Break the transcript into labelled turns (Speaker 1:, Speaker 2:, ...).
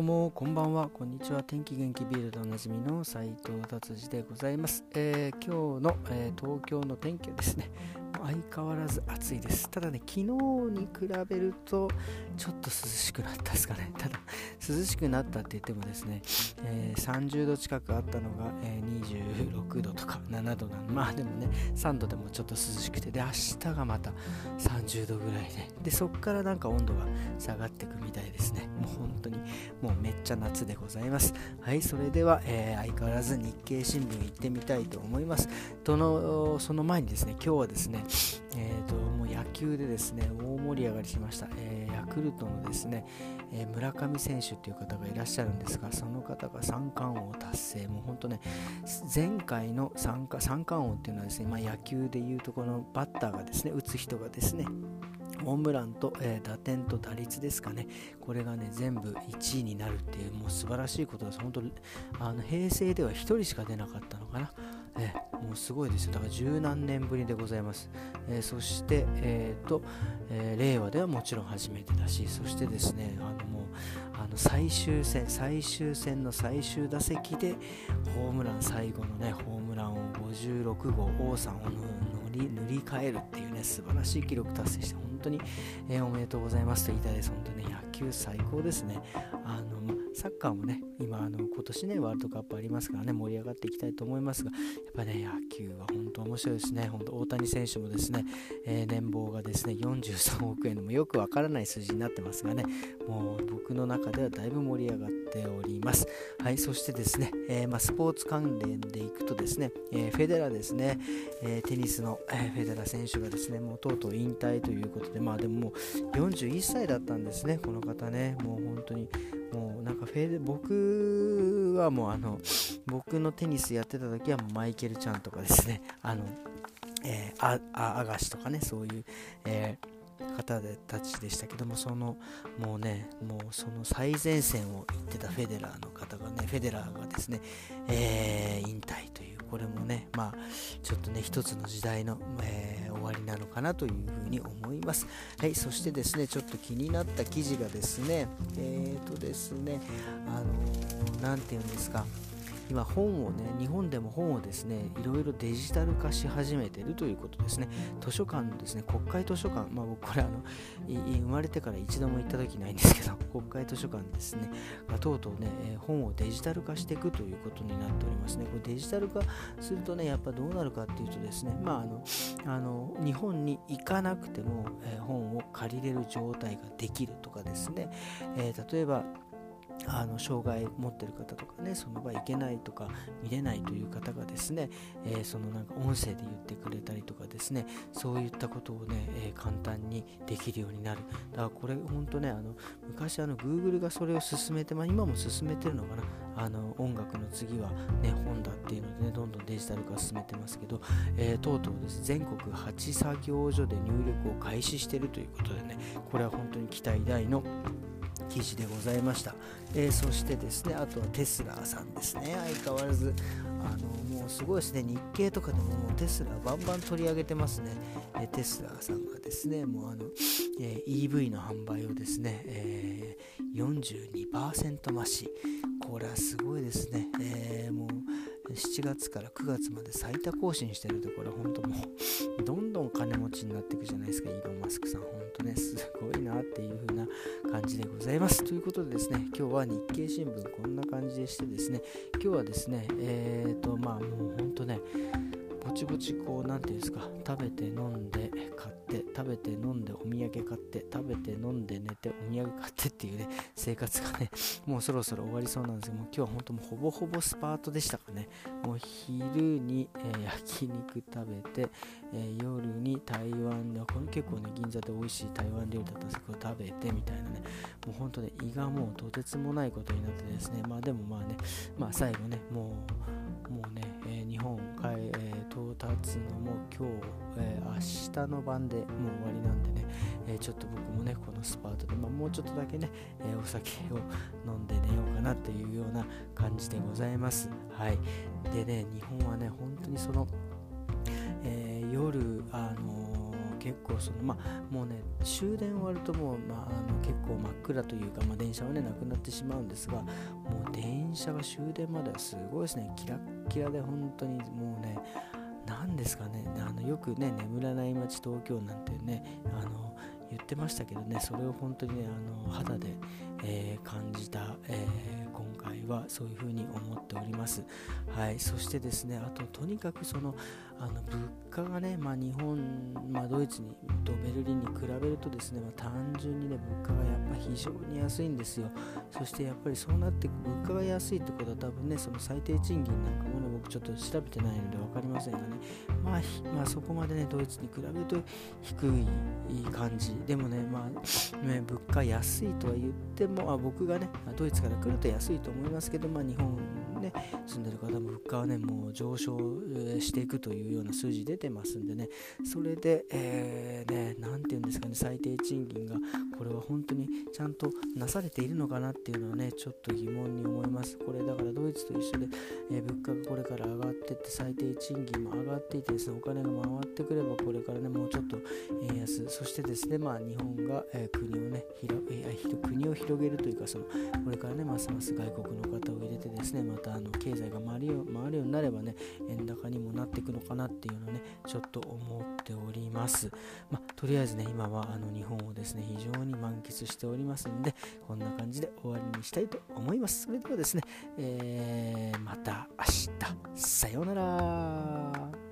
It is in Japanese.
Speaker 1: どうもこんばんは。こんにちは。天気元気ビールでおなじみの斉藤達治でございます、えー、今日の、えー、東京の天気はですね相変わらず暑いです。ただね昨日に比べるとちょっと涼しくなったですかね。ただ涼しくなったって言ってもですね、えー、30度近くあったのが、え6度とか7度なんまあでもね3度でもちょっと涼しくてで明日がまた30度ぐらいででそっからなんか温度が下がってくみたいですね。もう本当にもうめっちゃ夏でございます。はいそれでは、えー、相変わらず日経新聞行ってみたいと思います。とのその前にですね今日はですねえーと、野球でですね大盛り上がりしました、えー、ヤクルトのですね、えー、村上選手という方がいらっしゃるんですがその方が三冠王達成もう本当ね前回の三三冠王っていうのはですね、まあ、野球でいうとこのバッターがですね打つ人がですねホームランと、えー、打点と打率ですかね、これがね、全部1位になるっていう、もう素晴らしいことです。本当あの平成では1人しか出なかったのかな。えもうすごいですよ。だから十何年ぶりでございます。えー、そして、えーとえー、令和ではもちろん初めてだし、そしてですね、あのもうあの最終戦、最終戦の最終打席でホームラン、最後のね、ホームランを56号、王さんを塗り塗り替えるっていうね、素晴らしい記録達成して、本当に、えー、おめでとうございますと言いたいです。本当にね、野球最高ですね。あのサッカーもね、今あの今年ね、ワールドカップありますからね、盛り上がっていきたいと思いますが、やっぱね、野球は本面白いですね。本当大谷選手もですね、えー、年俸がですね、43億円でもよくわからない数字になってますがね、もう僕の中ではだいぶ盛り上がっております。はい、そしてですね、えー、まあ、スポーツ関連でいくとですね、えー、フェデラーですね、えテニスの、えフェデラー選手がですね、もうとうとう引退ということで、まあでももう41歳だったんですね、この方ね、もう本当にもうなんかフェーデ僕はもうあの僕のテニスやってた時はマイケルちゃんとかですね。あの、えー、あアガシとかねそういう、えー、方たちでしたけどもそのもうねもうその最前線を行ってたフェデラーの方がねフェデラーがですね、えー、引退というこれもねまあちょっとね一つの時代の、えー、わりなのかなというふうに思います。はいそしてですねちょっと気になった記事がですねえっ、ー、とですねあの何、て言うんですか今本をね日本でも本をですねいろいろデジタル化し始めてるということですね。図書館ですね国会図書館。まあ僕これあの生まれてから一度も行った時ないんですけど 国会図書館ですねがとうとうね本をデジタル化していくということになっておりますね。これデジタル化するとねやっぱどうなるかっていうとですねまああのあの日本に行かなくても、え本を借りれる状態ができるとかですね、えー、例えばあの障害持ってる方とかねその場行けないとか見れないという方がですね、えー、そのなんか音声で言ってくれたりとかですねそういったことをね、えー、簡単にできるようになる。だからこれ本当ねあの昔あの Google がそれを進めて、まあ、今も進めてるのかな。あの音楽の次はね本だっていうのでねどんどんデジタル化進めてますけど、えー、とうとうです。全国8作業所で入力を開始してるということでねこれは本当に期待大の記事でございました、えー、そしてですねあとはテスラさんですね。相変わらずあのもうすごいですね。日経とかでももうテスラバンバン取り上げてますね、えー、テスラさんがですねもうあの、えー、EV の販売をですね、えー、42%増し。これはすごいですね、え、もう7月から9月まで最多更新してるところ、本当もう、どんどん金持ちになっていくじゃないですか、イーロン・マスクさん。本当ね、す感じでございます。ということでですね、今日は日経新聞こんな感じでしてですね、今日はですね、えーと、まあもうほんとね、ぼちぼちこう何ていうんですか食べて飲んでか食べて飲んでお土産買って食べて飲んで寝てお土産買ってっていうね 生活がね もうそろそろ終わりそうなんですけども今日は本当もうほぼほぼスパートでしたかね。もう昼に、えー、焼肉食べて、えー、夜に台湾でこれ結構ね銀座で美味しい台湾料理だったんですけど食べてみたいなね。もう本当ね胃がもうとてつもないことになってですね。まあでもまあねまあ最後ねもうもうね、えー、日本海、えー到達のもう今日、えー、明日の晩でもう終わりなんでね、えー、ちょっと僕もねこのスパートで、まあ、もうちょっとだけね、えお酒を飲んで寝ようかなっていうような感じでございます。はい。でね日本はね本当にその、え夜あの結構そのまあもうね終電終わるともう、まあ、あの結構真っ暗というか、まあ、電車はねなくなってしまうんですがもう電車が終電まではすごいですね。キラッキラで本当にもうね何ですかね。あのよくね眠らない街東京なんてねあの言ってましたけどね。それを本当にねあの肌で、えー、感じた、えー、今回はそういうふうに思っております。はい、そしてですねあととにかくそのあの物価がね、まあ、日本、まあ、ドイツにとベルリンに比べるとですね、まあ、単純にね物価がやっぱ非常に安いんですよ。そしてやっぱりそうなって物価が安いってことは多分ねその最低賃金なんかもね僕ちょっと調べてないので分かりませんがね、まあ、まあ、そこまでねドイツに比べると低い感じでもね,、まあ、ね物価安いとは言ってもあ僕がねドイツから来ると安いと思いますけど、まあ、日本ね、住んでる方も物価はね、もう上昇していくというような数字出てますんでね、それで、えー、ね、なていうんですかね、最低賃金が、これは本当にちゃんとなされているのかなっていうのはね、ちょっと疑問に思います。これだからドイツと一緒で、えー、物価がこれから上がってって、最低賃金も上がっていてですね、お金が回ってくれば、これからね、もうちょっと円安、そしてですね、まあ、日本が、えー、国をね、広えー、国を広げるというか、そのこれからね、ますます外国の方をですね、またあの経済が回るよ回るようになればね円高にもなっていくのかなっていうのをねちょっと思っております、まあ、とりあえずね今はあの日本をですね非常に満喫しておりますんでこんな感じで終わりにしたいと思います。それではですね、えー、また明日。さようなら。